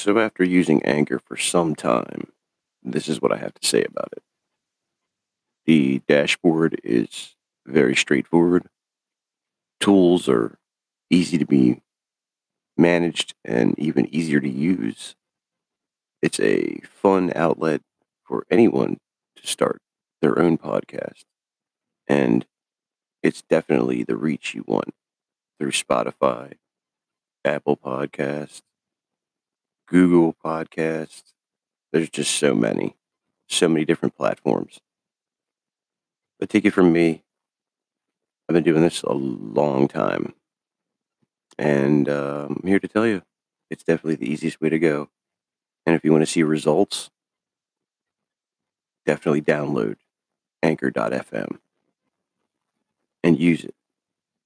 So, after using Anchor for some time, this is what I have to say about it. The dashboard is very straightforward. Tools are easy to be managed and even easier to use. It's a fun outlet for anyone to start their own podcast. And it's definitely the reach you want through Spotify, Apple Podcasts, Google Podcasts. There's just so many, so many different platforms. But take it from me, I've been doing this a long time. And uh, I'm here to tell you it's definitely the easiest way to go. And if you want to see results, definitely download anchor.fm and use it.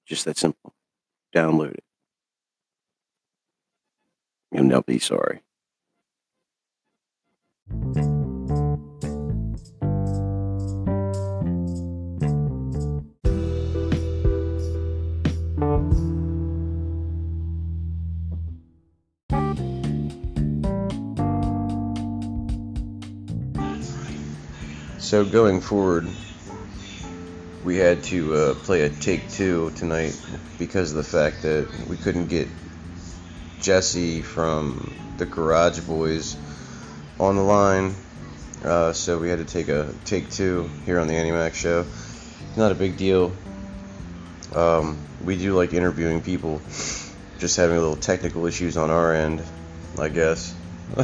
Just that simple. Download it. You'll be sorry. So going forward, we had to uh, play a take two tonight because of the fact that we couldn't get Jesse from the Garage Boys on the line. Uh, so we had to take a take two here on the Andy Mac show. Not a big deal. Um, we do like interviewing people, just having a little technical issues on our end, I guess.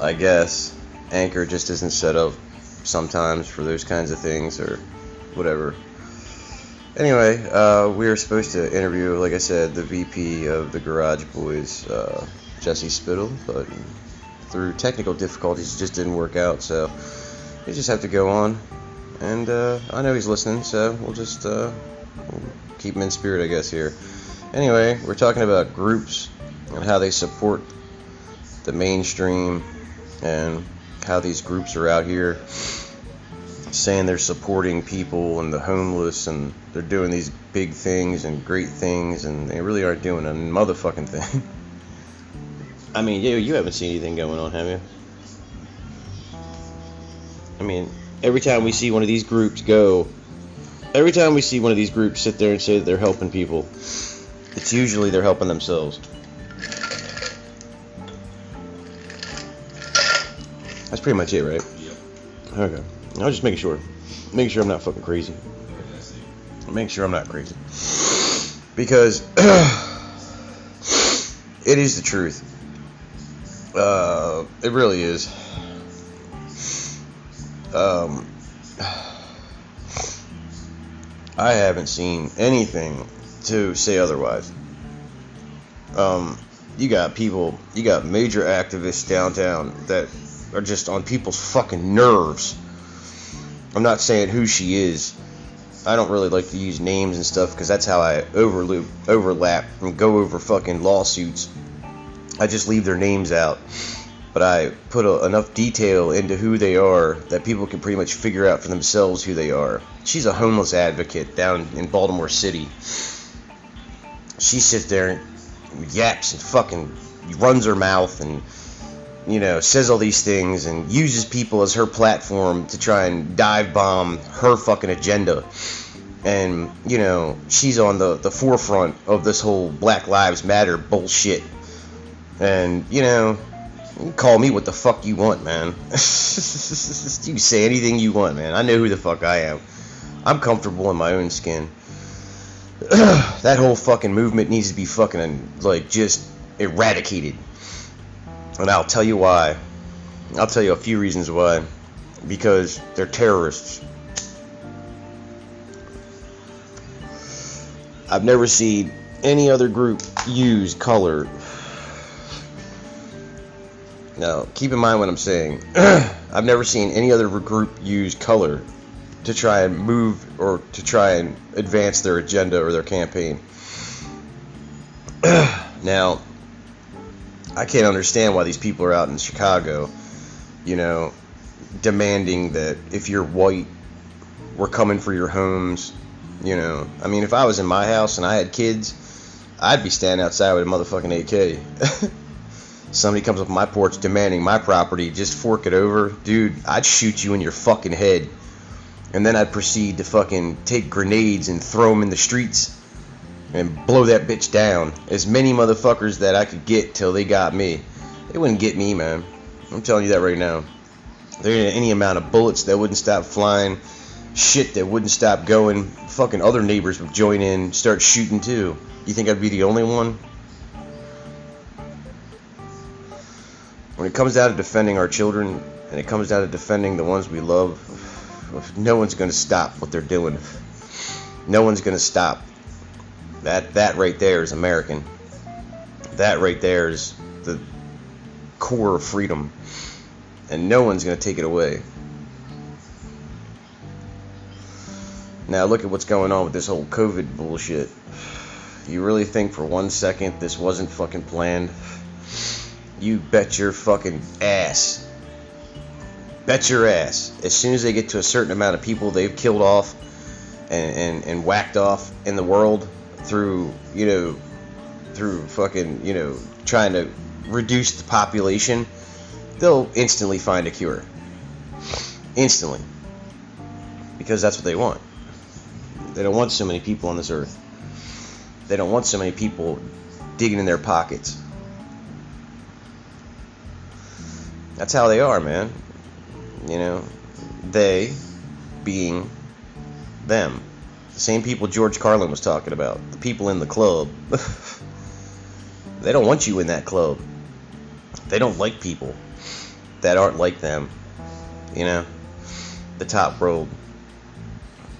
I guess. Anchor just isn't set up sometimes for those kinds of things or whatever. Anyway, uh, we were supposed to interview, like I said, the VP of the Garage Boys, uh, Jesse Spittle, but through technical difficulties, it just didn't work out. So we just have to go on, and uh, I know he's listening, so we'll just uh, keep him in spirit, I guess. Here. Anyway, we're talking about groups and how they support the mainstream and how these groups are out here saying they're supporting people and the homeless and they're doing these big things and great things and they really aren't doing a motherfucking thing. I mean, you you haven't seen anything going on, have you? I mean, every time we see one of these groups go, every time we see one of these groups sit there and say that they're helping people, it's usually they're helping themselves. That's pretty much it, right? Yep. Okay. I was just making sure. Making sure I'm not fucking crazy. Making sure I'm not crazy. Because it is the truth. Uh, it really is. Um, I haven't seen anything to say otherwise. Um, you got people, you got major activists downtown that are just on people's fucking nerves. I'm not saying who she is. I don't really like to use names and stuff because that's how I overloop, overlap and go over fucking lawsuits. I just leave their names out. But I put a, enough detail into who they are that people can pretty much figure out for themselves who they are. She's a homeless advocate down in Baltimore City. She sits there and yaps and fucking runs her mouth and you know, says all these things and uses people as her platform to try and dive bomb her fucking agenda. And, you know, she's on the, the forefront of this whole Black Lives Matter bullshit. And, you know, you call me what the fuck you want, man. you say anything you want, man. I know who the fuck I am. I'm comfortable in my own skin. that whole fucking movement needs to be fucking, like, just eradicated. And I'll tell you why. I'll tell you a few reasons why. Because they're terrorists. I've never seen any other group use color. Now, keep in mind what I'm saying. I've never seen any other group use color to try and move or to try and advance their agenda or their campaign. now, I can't understand why these people are out in Chicago, you know, demanding that if you're white, we're coming for your homes. You know, I mean, if I was in my house and I had kids, I'd be standing outside with a motherfucking AK. Somebody comes up my porch demanding my property, just fork it over, dude. I'd shoot you in your fucking head, and then I'd proceed to fucking take grenades and throw them in the streets and blow that bitch down. As many motherfuckers that I could get till they got me. They wouldn't get me, man. I'm telling you that right now. There ain't any amount of bullets that wouldn't stop flying, shit that wouldn't stop going. Fucking other neighbors would join in, start shooting too. You think I'd be the only one? When it comes down to defending our children, and it comes down to defending the ones we love, no one's to stop what they're doing. No one's to stop. That that right there is American. That right there is the core of freedom, and no one's going to take it away. Now look at what's going on with this whole COVID bullshit. You really think for one second this wasn't fucking planned? You bet your fucking ass. Bet your ass. As soon as they get to a certain amount of people they've killed off and, and, and whacked off in the world through, you know, through fucking, you know, trying to reduce the population, they'll instantly find a cure. Instantly. Because that's what they want. They don't want so many people on this earth. They don't want so many people digging in their pockets. That's how they are, man. You know, they being them. The same people George Carlin was talking about. The people in the club. they don't want you in that club. They don't like people that aren't like them. You know? The top world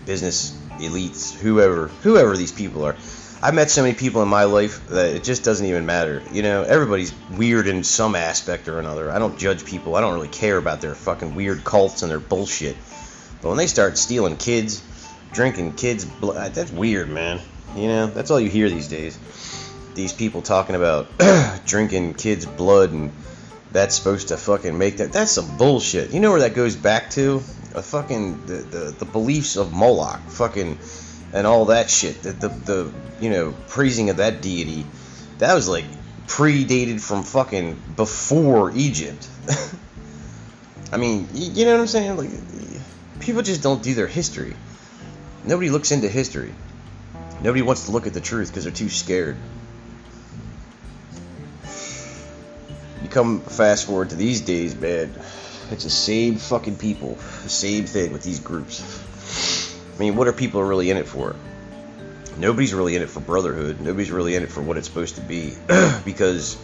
business elites, whoever whoever these people are. I've met so many people in my life that it just doesn't even matter. You know, everybody's weird in some aspect or another. I don't judge people. I don't really care about their fucking weird cults and their bullshit. But when they start stealing kids, drinking kids' blood, uh, that's weird, man. You know, that's all you hear these days. These people talking about drinking kids' blood and that's supposed to fucking make that. That's some bullshit. You know where that goes back to? A fucking the the, the beliefs of Moloch, fucking and all that shit. The, the, the you know praising of that deity, that was like predated from fucking before Egypt. I mean, you, you know what I'm saying? Like people just don't do their history. Nobody looks into history. Nobody wants to look at the truth because they're too scared. You come fast forward to these days, man. It's the same fucking people, the same thing with these groups. I mean, what are people really in it for? Nobody's really in it for brotherhood. Nobody's really in it for what it's supposed to be. because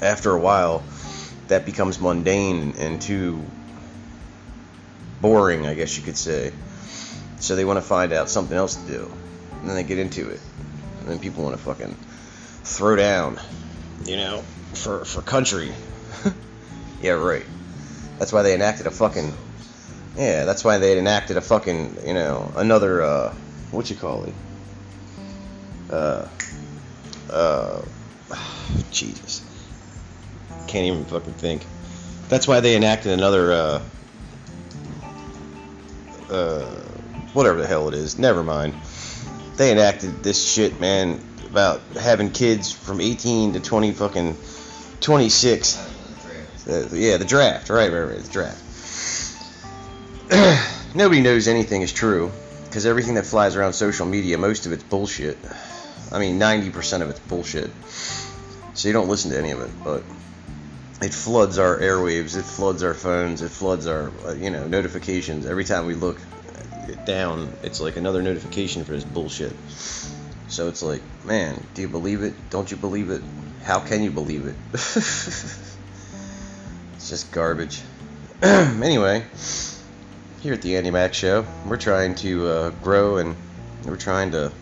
after a while, that becomes mundane and too boring, I guess you could say. So they want to find out something else to do. And then they get into it. And then people want to fucking throw down, you know, for, for country. yeah, right. That's why they enacted a fucking yeah, that's why they enacted a fucking, you know, another, uh, what you call it? Uh, uh, Jesus. Can't even fucking think. That's why they enacted another, uh, uh, whatever the hell it is. Never mind. They enacted this shit, man, about having kids from 18 to 20 fucking 26. Uh, yeah, the draft, right, right, right, the draft. nobody knows anything is true because everything that flies around social media, most of it's bullshit. I mean, 90% of it's bullshit. So you don't listen to any of it, but it floods our airwaves, it floods our phones, it floods our, uh, you know, notifications. Every time we look down, it's like another notification for this bullshit. So it's like, man, do you believe it? Don't you believe it? How can you believe it? it's just garbage. anyway, here at the Andy Mac Show, we're trying to uh, grow and we're trying to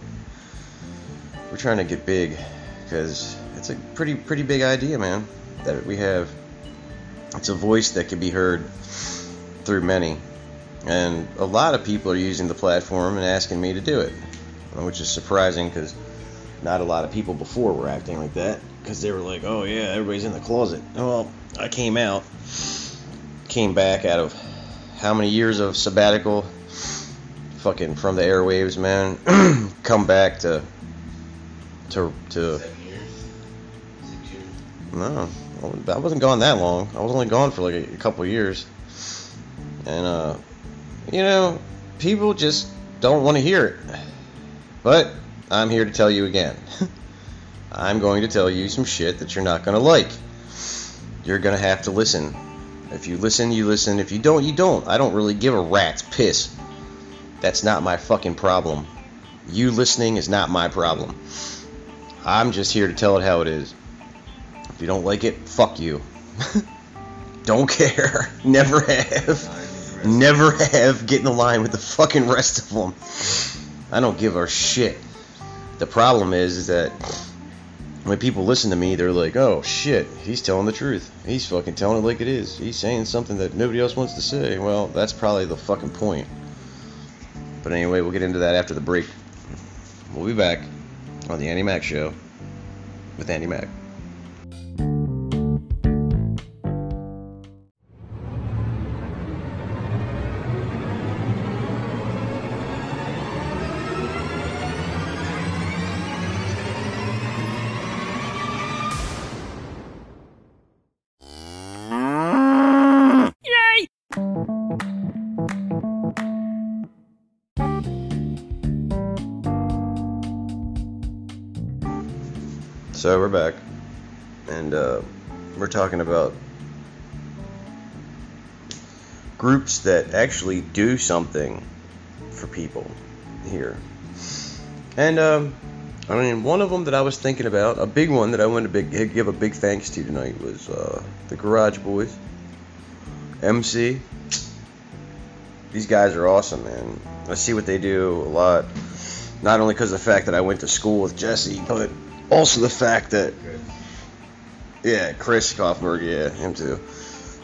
we're trying to get big because it's a pretty pretty big idea, man. That we have. It's a voice that can be heard through many, and a lot of people are using the platform and asking me to do it, which is surprising because not a lot of people before were acting like that because they were like, "Oh yeah, everybody's in the closet." Well, I came out, came back out of how many years of sabbatical fucking from the airwaves, man. Come back to to to Seven years? Six years? no, I wasn't gone that long. I was only gone for like a, a couple years, and uh, you know, people just don't want to hear it. But I'm here to tell you again. I'm going to tell you some shit that you're not going to like. You're going to have to listen. If you listen, you listen. If you don't, you don't. I don't really give a rat's piss. That's not my fucking problem. You listening is not my problem. I'm just here to tell it how it is. If you don't like it, fuck you. don't care. Never have. Never have. Get in the line with the fucking rest of them. I don't give a shit. The problem is, is that when people listen to me, they're like, "Oh shit, he's telling the truth. He's fucking telling it like it is. He's saying something that nobody else wants to say." Well, that's probably the fucking point. But anyway, we'll get into that after the break. We'll be back on the Andy Mac Show with Andy Mac. So we're back, and uh, we're talking about groups that actually do something for people here. And um, I mean, one of them that I was thinking about, a big one that I wanted to big, give a big thanks to tonight was uh, the Garage Boys, MC. These guys are awesome, man. I see what they do a lot. Not only because of the fact that I went to school with Jesse, but also the fact that yeah, Chris Kaufberg, yeah, him too,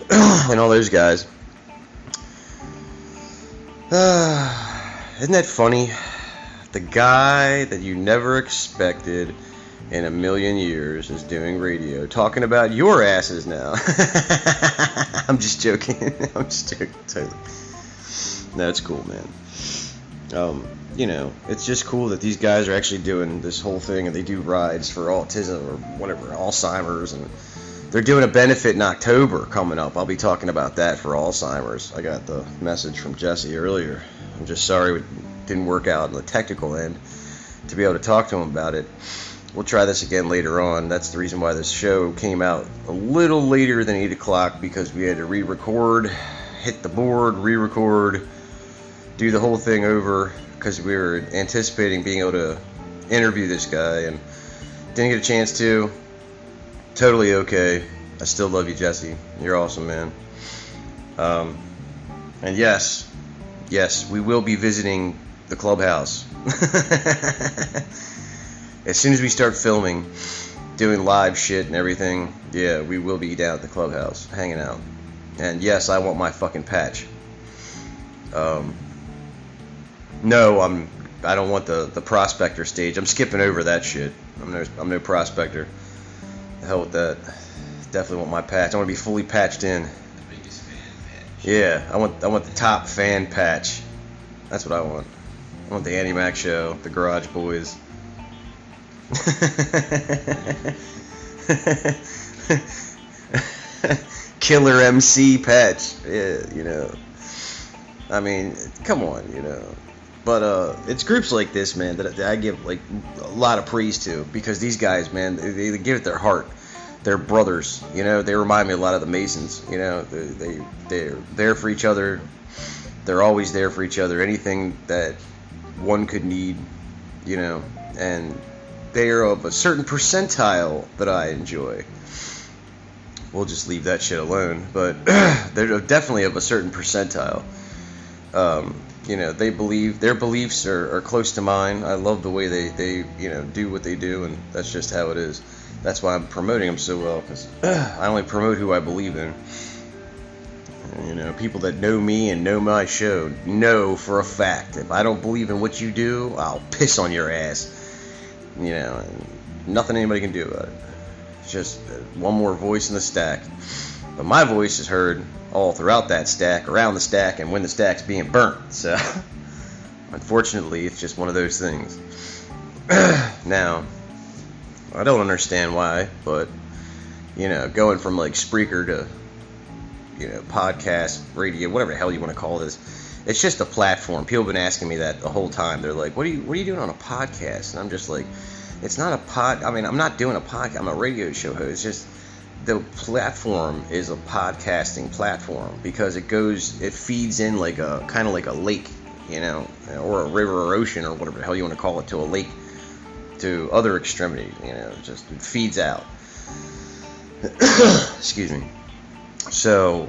and all those guys. Uh, isn't that funny? The guy that you never expected in a million years is doing radio, talking about your asses now. I'm just joking. I'm just joking. That's cool, man. Um, you know, it's just cool that these guys are actually doing this whole thing and they do rides for autism or whatever, Alzheimer's, and they're doing a benefit in October coming up. I'll be talking about that for Alzheimer's. I got the message from Jesse earlier. I'm just sorry it didn't work out on the technical end to be able to talk to him about it. We'll try this again later on. That's the reason why this show came out a little later than 8 o'clock because we had to re record, hit the board, re record, do the whole thing over because we were anticipating being able to interview this guy and didn't get a chance to. Totally okay. I still love you, Jesse. You're awesome, man. Um, and yes, yes, we will be visiting the clubhouse as soon as we start filming, doing live shit and everything. Yeah, we will be down at the clubhouse, hanging out. And yes, I want my fucking patch. Um, no, I'm. I don't want the the prospector stage. I'm skipping over that shit. I'm no. I'm no prospector. The hell with that. Definitely want my patch. I want to be fully patched in. The biggest fan patch. Yeah, I want. I want the top fan patch. That's what I want. I want the Andy Mac show, the Garage Boys. Killer MC patch. Yeah, you know. I mean, come on, you know. But uh, it's groups like this, man, that, that I give like a lot of praise to because these guys, man, they, they give it their heart. They're brothers, you know. They remind me a lot of the Masons, you know. They they they're there for each other. They're always there for each other. Anything that one could need, you know, and they are of a certain percentile that I enjoy. We'll just leave that shit alone, but they're definitely of a certain percentile. Um, you know, they believe their beliefs are, are close to mine. I love the way they, they you know do what they do, and that's just how it is. That's why I'm promoting them so well because I only promote who I believe in. You know, people that know me and know my show know for a fact if I don't believe in what you do, I'll piss on your ass. You know, nothing anybody can do about it. Just one more voice in the stack. But my voice is heard all throughout that stack, around the stack, and when the stack's being burnt. So, unfortunately, it's just one of those things. now, I don't understand why, but you know, going from like Spreaker to you know podcast, radio, whatever the hell you want to call this, it's just a platform. People have been asking me that the whole time. They're like, "What are you What are you doing on a podcast?" And I'm just like, "It's not a pod. I mean, I'm not doing a podcast. I'm a radio show host. It's just the platform is a podcasting platform because it goes, it feeds in like a kind of like a lake, you know, or a river or ocean or whatever the hell you want to call it, to a lake, to other extremities. You know, just feeds out. Excuse me. So,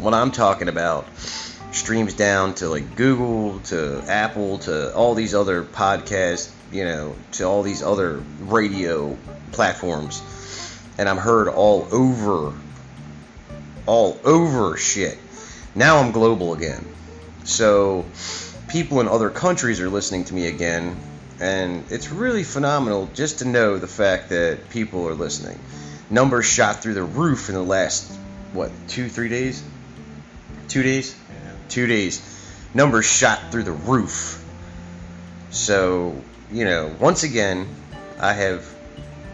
what I'm talking about streams down to like Google, to Apple, to all these other podcasts, you know, to all these other radio platforms. And I'm heard all over, all over shit. Now I'm global again. So people in other countries are listening to me again. And it's really phenomenal just to know the fact that people are listening. Numbers shot through the roof in the last, what, two, three days? Two days? two days, numbers shot through the roof. So, you know, once again, I have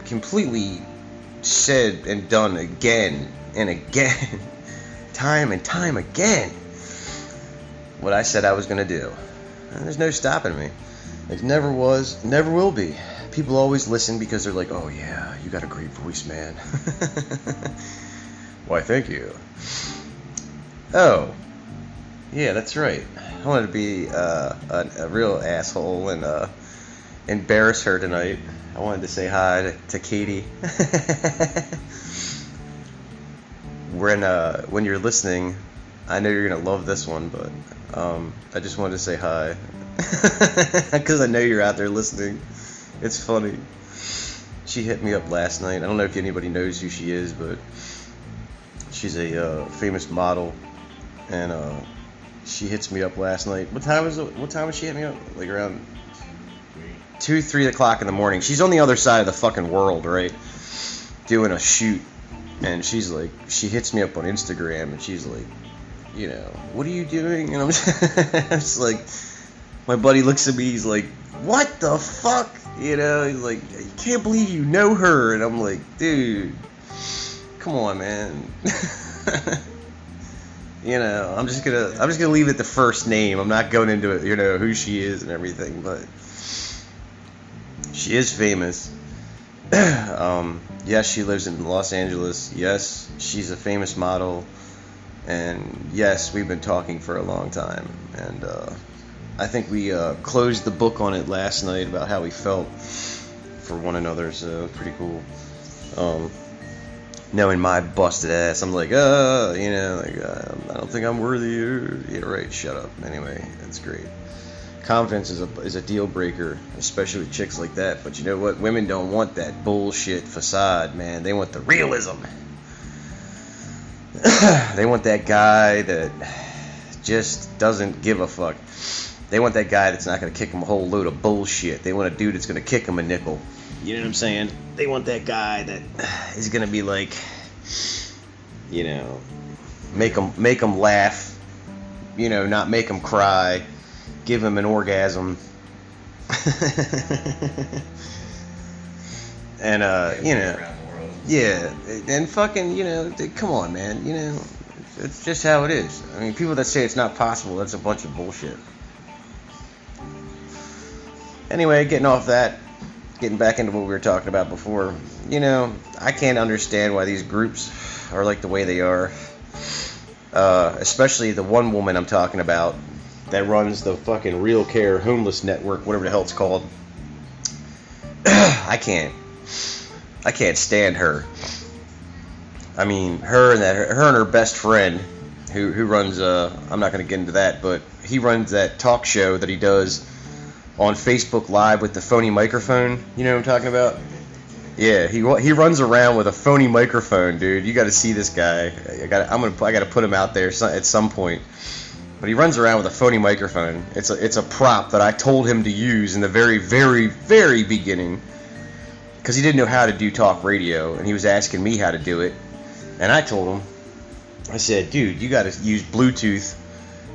completely said and done again and again, time and time again, what I said I was going to do. And there's no stopping me. It never was, never will be. People always listen because they're like, oh yeah, you got a great voice, man. Why, thank you. Oh, yeah, that's right. I wanted to be uh, a, a, real asshole and uh, embarrass her tonight. I wanted to say hi to, to Katie. when uh, when you're listening, I know you're gonna love this one, but um, I just wanted to say hi because I know you're out there listening. It's funny. She hit me up last night. I don't know if anybody knows who she is, but she's a uh, famous model, and uh, she hits me up last night. What time is it? What time was she hit me up? Like around two, three o'clock in the morning. She's on the other side of the fucking world, right? Doing a shoot, and she's like, she hits me up on Instagram, and she's like, you know, what are you doing? And I'm just, like, my buddy looks at me, he's like, what the fuck? You know, he's like, I can't believe you know her, and I'm like, dude, come on, man. you know, I'm just gonna I'm just gonna leave it the first name. I'm not going into it, you know, who she is and everything, but she is famous. um, yes, she lives in Los Angeles. Yes, she's a famous model, and yes, we've been talking for a long time. And uh, I think we uh, closed the book on it last night about how we felt for one another. So pretty cool. Um, knowing my busted ass, I'm like, uh, you know, like uh, I don't think I'm worthy. Yeah, right. Shut up. Anyway, that's great. Confidence is a is a deal breaker, especially with chicks like that. But you know what? Women don't want that bullshit facade, man. They want the realism. they want that guy that just doesn't give a fuck. They want that guy that's not gonna kick them a whole load of bullshit. They want a dude that's gonna kick them a nickel. You know what I'm saying? They want that guy that is gonna be like, you know, make them make them laugh, you know, not make them cry, give them an orgasm, and uh, you know, yeah, and fucking, you know, come on, man, you know, it's just how it is. I mean, people that say it's not possible, that's a bunch of bullshit. Anyway, getting off that getting back into what we were talking about before, you know, I can't understand why these groups are like the way they are. Uh, especially the one woman I'm talking about that runs the fucking Real Care Homeless Network, whatever the hell it's called. I can't. I can't stand her. I mean, her and that, her and her best friend, who who runs. Uh, I'm not going to get into that, but he runs that talk show that he does on Facebook Live with the phony microphone. You know what I'm talking about? Yeah, he he runs around with a phony microphone, dude. You got to see this guy. I got I'm gonna I got to put him out there at some point. But he runs around with a phony microphone. It's a it's a prop that I told him to use in the very very very beginning because he didn't know how to do talk radio and he was asking me how to do it. And I told him, I said, dude, you got to use Bluetooth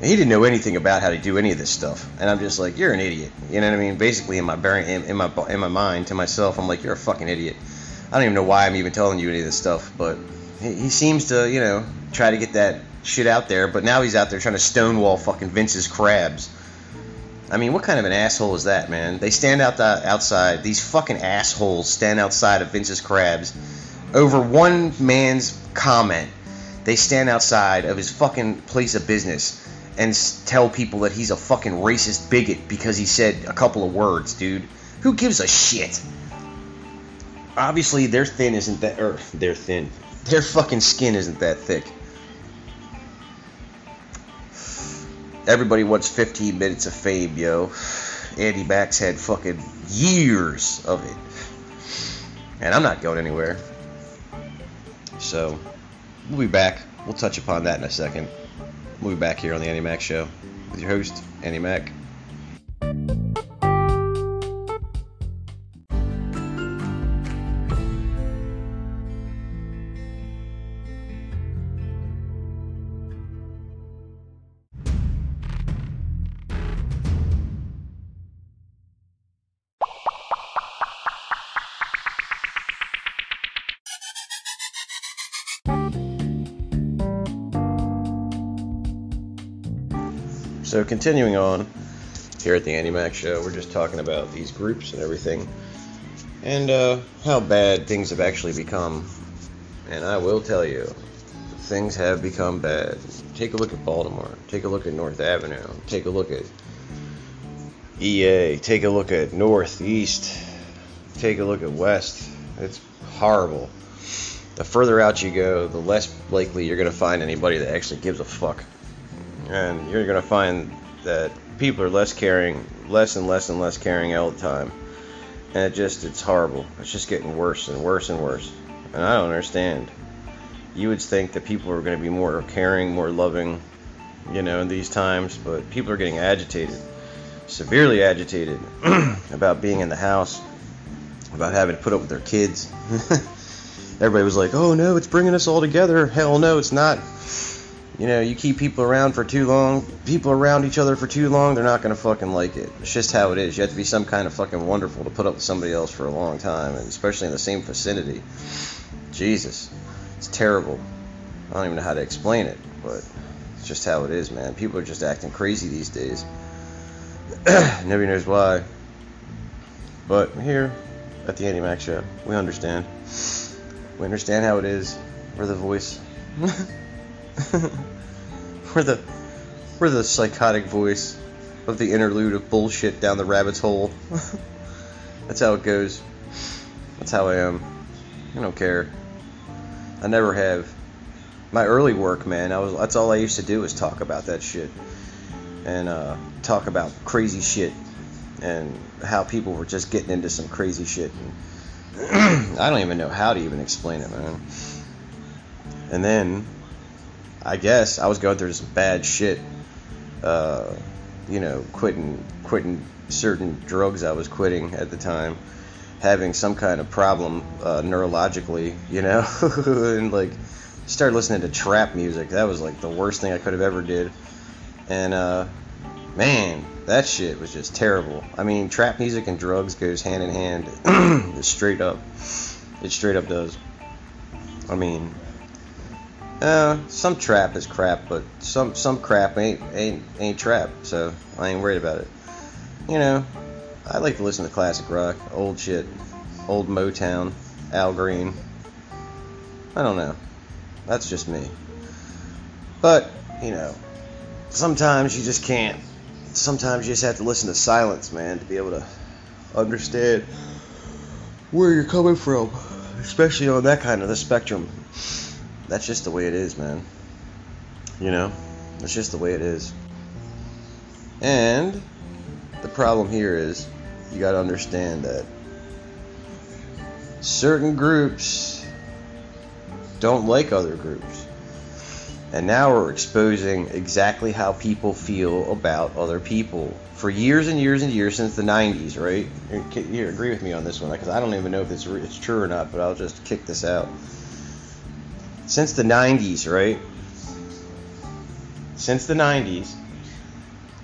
And he didn't know anything about how to do any of this stuff, and I'm just like, you're an idiot. You know what I mean? Basically, in my in my in my mind, to myself, I'm like, you're a fucking idiot. I don't even know why I'm even telling you any of this stuff, but he, he seems to, you know, try to get that shit out there. But now he's out there trying to stonewall fucking Vince's crabs. I mean, what kind of an asshole is that, man? They stand out the, outside. These fucking assholes stand outside of Vince's crabs over one man's comment. They stand outside of his fucking place of business and tell people that he's a fucking racist bigot because he said a couple of words, dude. Who gives a shit? Obviously, their thin isn't that, er, or they're thin. Their fucking skin isn't that thick. Everybody wants 15 minutes of fame, yo. Andy Max had fucking years of it. And I'm not going anywhere. So, we'll be back. We'll touch upon that in a second. We'll be back here on the Andy Mac Show with your host, Andy Mac. Continuing on here at the Andy Mac Show, we're just talking about these groups and everything, and uh, how bad things have actually become. And I will tell you, things have become bad. Take a look at Baltimore. Take a look at North Avenue. Take a look at EA. Take a look at Northeast. Take a look at West. It's horrible. The further out you go, the less likely you're going to find anybody that actually gives a fuck and you're gonna find that people are less caring, less and less and less caring all the time, and it just it's horrible. It's just getting worse and worse and worse, and I don't understand. You would think that people are going to be more caring, more loving, you know, in these times, but people are getting agitated, severely agitated about being in the house, about having to put up with their kids. Everybody was like, "Oh no, it's bringing us all together." Hell no, it's not you know, you keep people around for too long, people around each other for too long, they're not gonna fucking like it. It's just how it is. You have to be some kind of fucking wonderful to put up with somebody else for a long time, and especially in the same vicinity. Jesus, it's terrible. I don't even know how to explain it, but it's just how it is, man. People are just acting crazy these days. Nobody knows why. But here at the Andy Mac Show, we understand. We understand how it is. We're the voice. we're the we're the psychotic voice of the interlude of bullshit down the rabbit's hole. That's how it goes. That's how I am. I don't care. I never have. My early work, man, I was that's all I used to do was talk about that shit. And uh, talk about crazy shit and how people were just getting into some crazy shit. And I don't even know how to even explain it, man. And then I guess I was going through some bad shit. Uh, you know, quitting quitting certain drugs I was quitting at the time, having some kind of problem uh, neurologically, you know, and like started listening to trap music. That was like the worst thing I could have ever did. And uh, man, that shit was just terrible. I mean, trap music and drugs goes hand in hand, straight up. It straight up does. I mean, uh, some trap is crap, but some some crap ain't ain't ain't trap. So I ain't worried about it. You know, I like to listen to classic rock, old shit, old Motown, Al Green. I don't know. That's just me. But you know, sometimes you just can't. Sometimes you just have to listen to silence, man, to be able to understand where you're coming from, especially on that kind of the spectrum that's just the way it is, man. You know, that's just the way it is. And the problem here is you got to understand that certain groups don't like other groups. And now we're exposing exactly how people feel about other people for years and years and years since the 90s, right? You agree with me on this one because I don't even know if it's, it's true or not, but I'll just kick this out since the 90s, right? Since the 90s,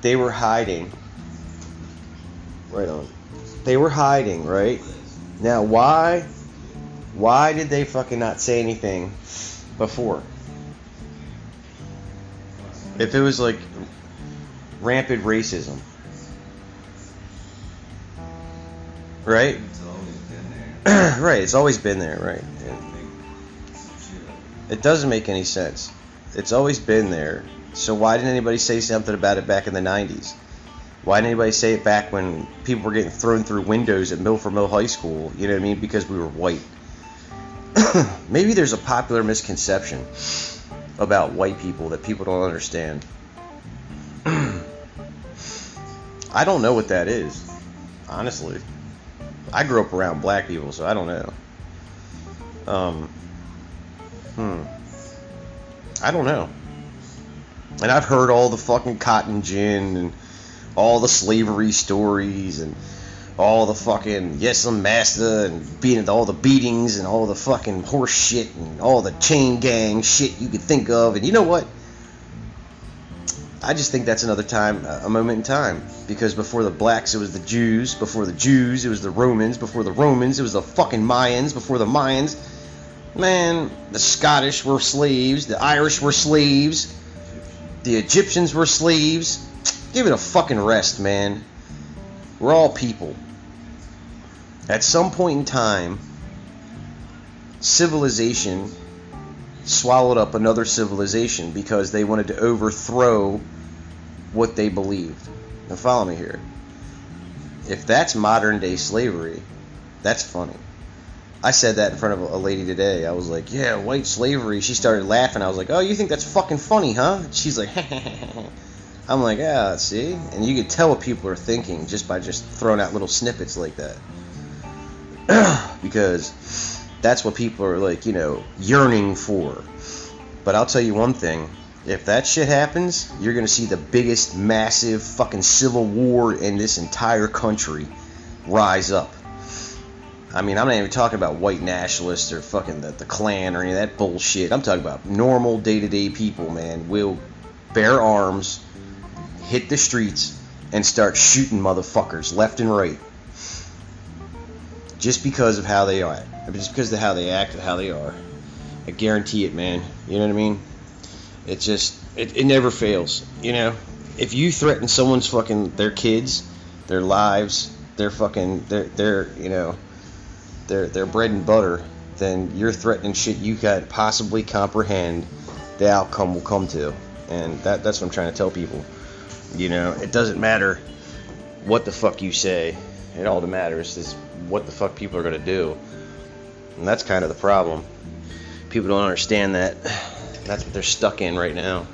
they were hiding. Right on. They were hiding, right? Now, why? Why did they fucking not say anything before? If it was like rampant racism, right? Right, it's always been there, right? It doesn't make any sense. It's always been there. So why didn't anybody say something about it back in the 90s? Why didn't anybody say it back when people were getting thrown through windows at Milford Mill High School? You know what I mean? Because we were white. Maybe there's a popular misconception about white people that people don't understand. I don't know what that is, honestly. I grew up around black people, so I don't know. Um, hmm. I don't know. And I've heard all the fucking cotton gin and all the slavery stories and all the fucking yes I'm master and being all the beatings and all the fucking horse shit and all the chain gang shit you could think of. And you know what? I just think that's another time, a moment in time. Because before the blacks, it was the Jews. Before the Jews, it was the Romans. Before the Romans, it was the fucking Mayans. Before the Mayans, man, the Scottish were slaves. The Irish were slaves. The Egyptians were slaves. Give it a fucking rest, man. We're all people. At some point in time, civilization swallowed up another civilization because they wanted to overthrow what they believed. Now, follow me here. If that's modern day slavery, that's funny. I said that in front of a lady today. I was like, "Yeah, white slavery." She started laughing. I was like, "Oh, you think that's fucking funny, huh?" She's like, "I'm like, yeah, see." And you could tell what people are thinking just by just throwing out little snippets like that, because that's what people are like, you know, yearning for. But I'll tell you one thing: if that shit happens, you're gonna see the biggest, massive, fucking civil war in this entire country rise up. I mean, I'm not even talking about white nationalists or fucking the, the Klan or any of that bullshit. I'm talking about normal day to day people, man, will bear arms, hit the streets, and start shooting motherfuckers left and right. Just because of how they are. Just because of how they act and how they are. I guarantee it, man. You know what I mean? It just, it, it never fails. You know? If you threaten someone's fucking, their kids, their lives, their fucking, their, their, you know, their their bread and butter, then you're threatening shit you can't possibly comprehend the outcome will come to. And that that's what I'm trying to tell people. You know, it doesn't matter what the fuck you say. It all that matters is what the fuck people are gonna do. And that's kind of the problem. People don't understand that. That's what they're stuck in right now.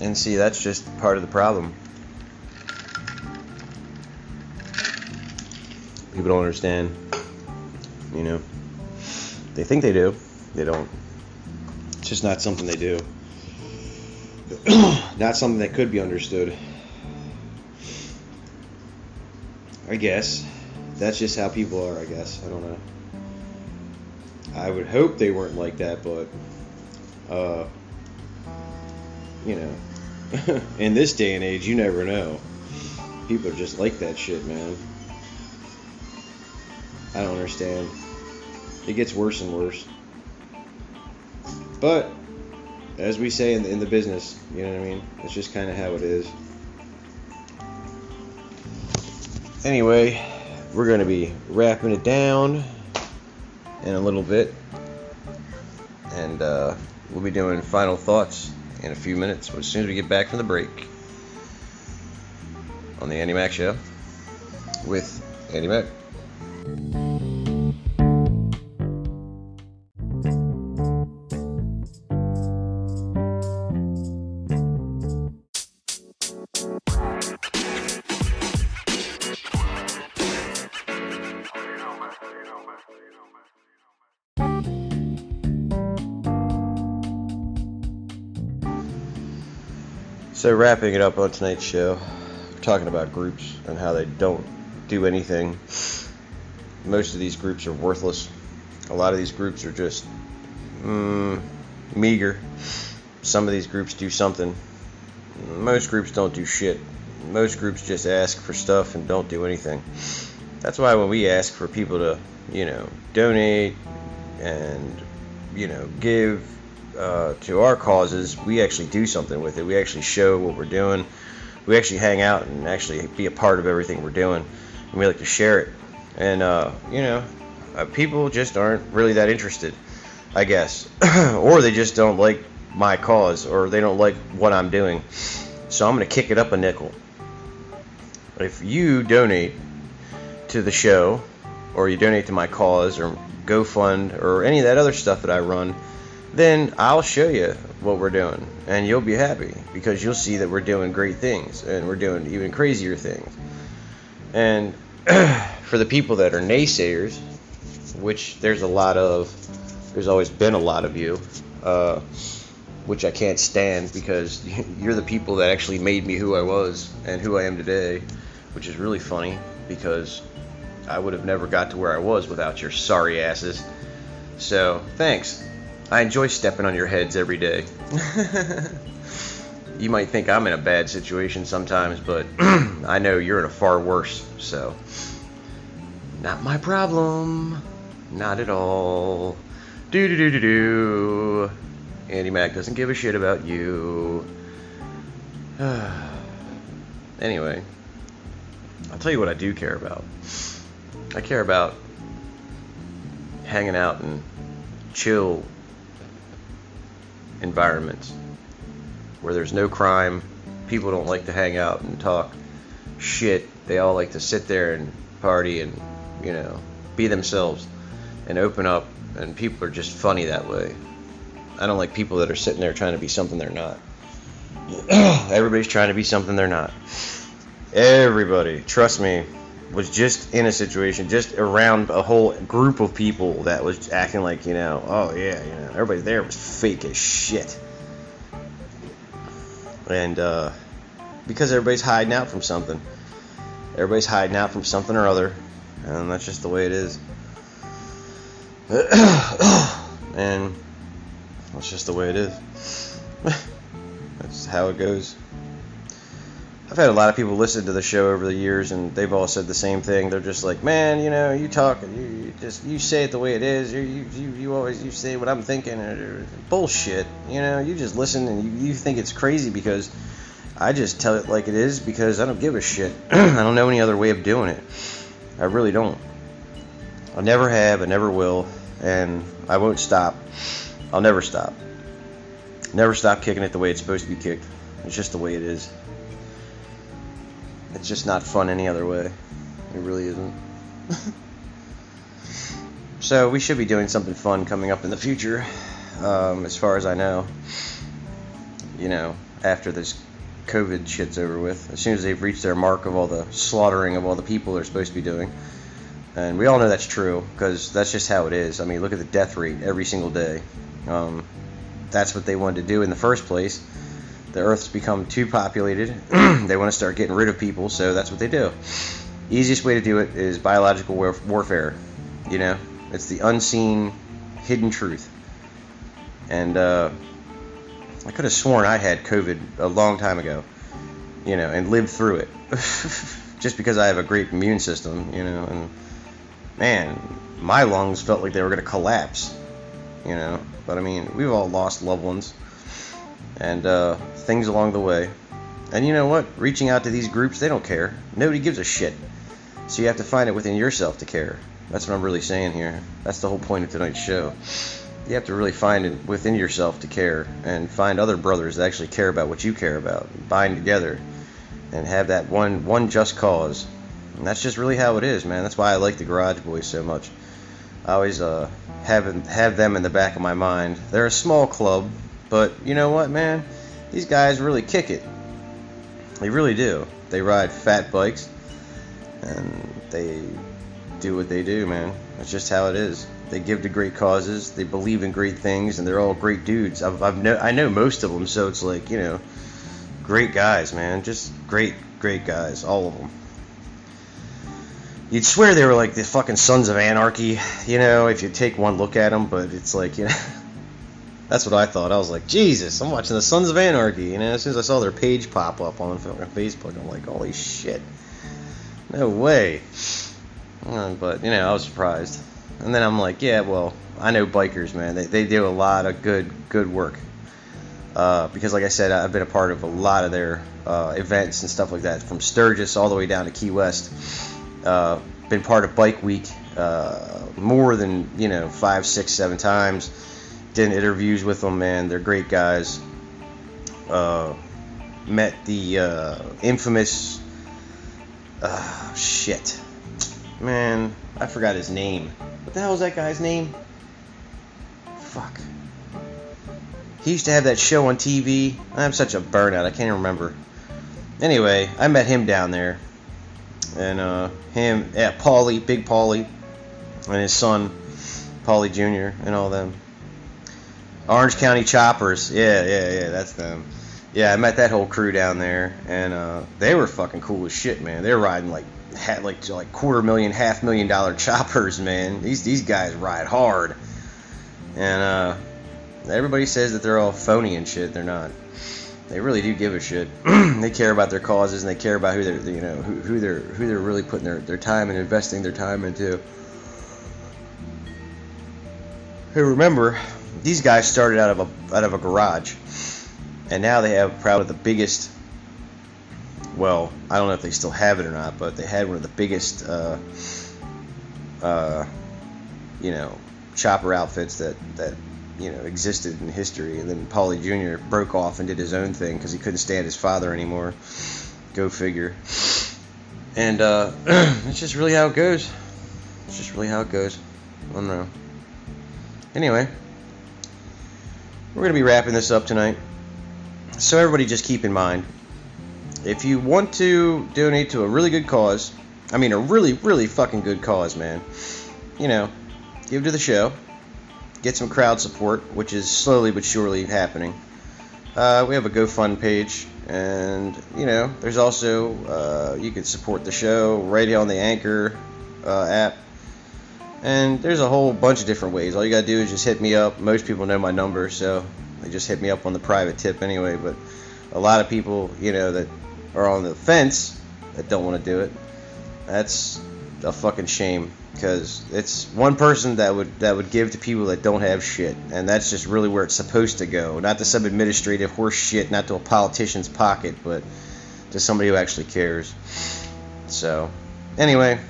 And see, that's just part of the problem. People don't understand. You know, they think they do. They don't. It's just not something they do. not something that could be understood. I guess. That's just how people are, I guess. I don't know. I would hope they weren't like that, but, uh, you know, in this day and age, you never know. People are just like that shit, man. I don't understand. It gets worse and worse. But as we say in the, in the business, you know what I mean? It's just kind of how it is. Anyway, we're going to be wrapping it down in a little bit. And uh, we'll be doing final thoughts in a few minutes as soon as we get back from the break on the Andy Mac Show with Andy Mac. Wrapping it up on tonight's show, we're talking about groups and how they don't do anything. Most of these groups are worthless. A lot of these groups are just mm, meager. Some of these groups do something. most groups don't do shit. Most groups just ask for stuff and don't do anything. That's why when we ask for people to, you know, donate and, you know, give uh, to our causes, we actually do something with it. We actually show what we're doing. We actually hang out and actually be a part of everything we're doing. And we like to share it. And, uh, you know, uh, people just aren't really that interested, I guess. or they just don't like my cause or they don't like what I'm doing. So I'm going to kick it up a nickel. If you donate to the show or you donate to my cause or GoFund or any of that other stuff that I run, then I'll show you what we're doing and you'll be happy because you'll see that we're doing great things and we're doing even crazier things. And for the people that are naysayers, which there's a lot of, there's always been a lot of you, uh, which I can't stand because you're the people that actually made me who I was and who I am today, which is really funny because I would have never got to where I was without your sorry asses. So, thanks. I enjoy stepping on your heads every day. you might think I'm in a bad situation sometimes, but I know you're in a far worse, so. Not my problem. Not at all. Do do do do do. Andy Mac doesn't give a shit about you. anyway, I'll tell you what I do care about. I care about hanging out and chill environments where there's no crime. People don't like to hang out and talk shit. They all like to sit there and party and, you know, be themselves and open up. And people are just funny that way. I don't like people that are sitting there trying to be something they're not. Everybody's trying to be something they're not. Everybody, trust me, was just in a situation, just around a whole group of people that was acting like, you know, oh yeah, you know, everybody there was fake as shit. And uh, because everybody's hiding out from something, everybody's hiding out from something or other, and that's just the way it is. and that's just the way it is. that's how it goes. I've had a lot of people listen to the show over the years, and they've all said the same thing. They're just like, "Man, you know, you talk, you, you just you say it the way it is. You you you always you say what I'm thinking." Bullshit. You know, you just listen and you, you think it's crazy because I just tell it like it is because I don't give a shit. I don't know any other way of doing it. I really don't. I never have. I never will, and I won't stop. I'll never stop. Never stop kicking it the way it's supposed to be kicked. It's just the way it is. It's just not fun any other way. It really isn't. so we should be doing something fun coming up in the future, um, as far as I know. You know, after this COVID shit's over with, as soon as they've reached their mark of all the slaughtering of all the people they're supposed to be doing. And we all know that's true because that's just how it is. I mean, look at the death rate every single day. Um, that's what they wanted to do in the first place the Earth's become too populated. they want to start getting rid of people, so that's what they do. Easiest way to do it is biological warfare. You know, it's the unseen, hidden truth. And uh, I could have sworn I had COVID a long time ago. You know, and lived through it. Just because I have a great immune system, you know, and man, my lungs felt like they were going to collapse. You know, but I mean, we've all lost loved ones and uh, things along the way. And you know what? Reaching out to these groups, they don't care. Nobody gives a shit. So you have to find it within yourself to care. That's what I'm really saying here. That's the whole point of tonight's show. You have to really find it within yourself to care and find other brothers that actually care about what you care about. Bind together and have that one one just cause. And that's just really how it is, man. That's why I like the Garage Boys so much. I always uh, have have them in the back of my mind. They're a small club, but you know what, man? These guys really kick it. They really do. They ride fat bikes and they do what they do, man. That's just how it is. They give to great causes. They believe in great things, and they're all great dudes. I've, I've know, I know most of them, so it's like you know, great guys, man. Just great, great guys, all of them. You'd swear they were like the fucking sons of anarchy, you know, if you take one look at them. But it's like you know. That's what I thought. I was like, Jesus, I'm watching the Sons of Anarchy. Know, as soon as I saw their page pop up on Facebook, I'm like, holy shit. No way. Uh, but, you know, I was surprised. And then I'm like, yeah, well, I know bikers, man. They, they do a lot of good good work. Uh, because, like I said, I've been a part of a lot of their uh, events and stuff like that, from Sturgis all the way down to Key West. Uh, been part of Bike Week uh, more than you know five, six, seven times. Did interviews with them, man. They're great guys. Uh, met the uh, infamous shit, man. I forgot his name. What the hell was that guy's name? Fuck. He used to have that show on TV. I'm such a burnout. I can't even remember. Anyway, I met him down there, and uh, him, yeah, Paulie, Big Paulie, and his son, Paulie Jr. and all them. Orange County Choppers. Yeah, yeah, yeah. That's them. Yeah, I met that whole crew down there, and uh, they were fucking cool as shit, man. They were riding like had like like quarter million, half million dollar choppers, man. These these guys ride hard, and uh, everybody says that they're all phony and shit. They're not. They really do give a shit. they care about their causes and they care about who they're you know who, who they're who they're really putting their, their time and investing their time into. Hey, remember, these guys started out of a out of a garage, and now they have probably the biggest well, I don't know if they still have it or not, but they had one of the biggest, uh, uh, you know, chopper outfits that that you know existed in history. And then Paulie Jr. broke off and did his own thing because he couldn't stand his father anymore. Go figure. And uh, it's just really how it goes. It's just really how it goes. I don't know. Anyway, we're gonna be wrapping this up tonight. So everybody, just keep in mind if you want to donate to a really good cause, I mean a really, really fucking good cause, man, you know, give to the show, get some crowd support, which is slowly but surely happening. Uh, we have a GoFund page, and you know, there's also uh, you can support the show right on the Anchor uh, app, and there's a whole bunch of different ways. All you gotta do is just hit me up. Most people know my number, so they just hit me up on the private tip anyway. But a lot of people, you know, that are on the fence that don't want to do it. That's a fucking shame because it's one person that would that would give to people that don't have shit, and that's just really where it's supposed to go. Not to some administrative horse shit, not to a politician's pocket, but to somebody who actually cares. So, anyway,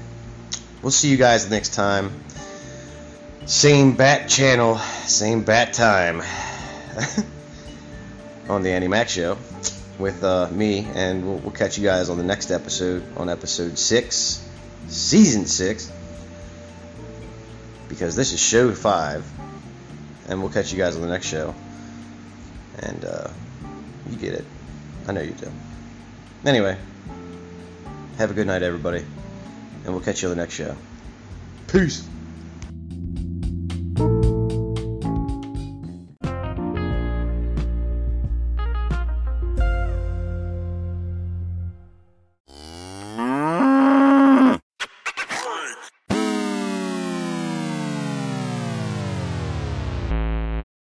we'll see you guys next time. Same bat channel, same bat time on the Andy Show with uh, me, and we'll, we'll catch you guys on the next episode, on episode six, season six, because this is show five, and we'll catch you guys on the next show. And uh, you get it. I know you do. Anyway, have a good night, everybody, and we'll catch you on the next show. Peace.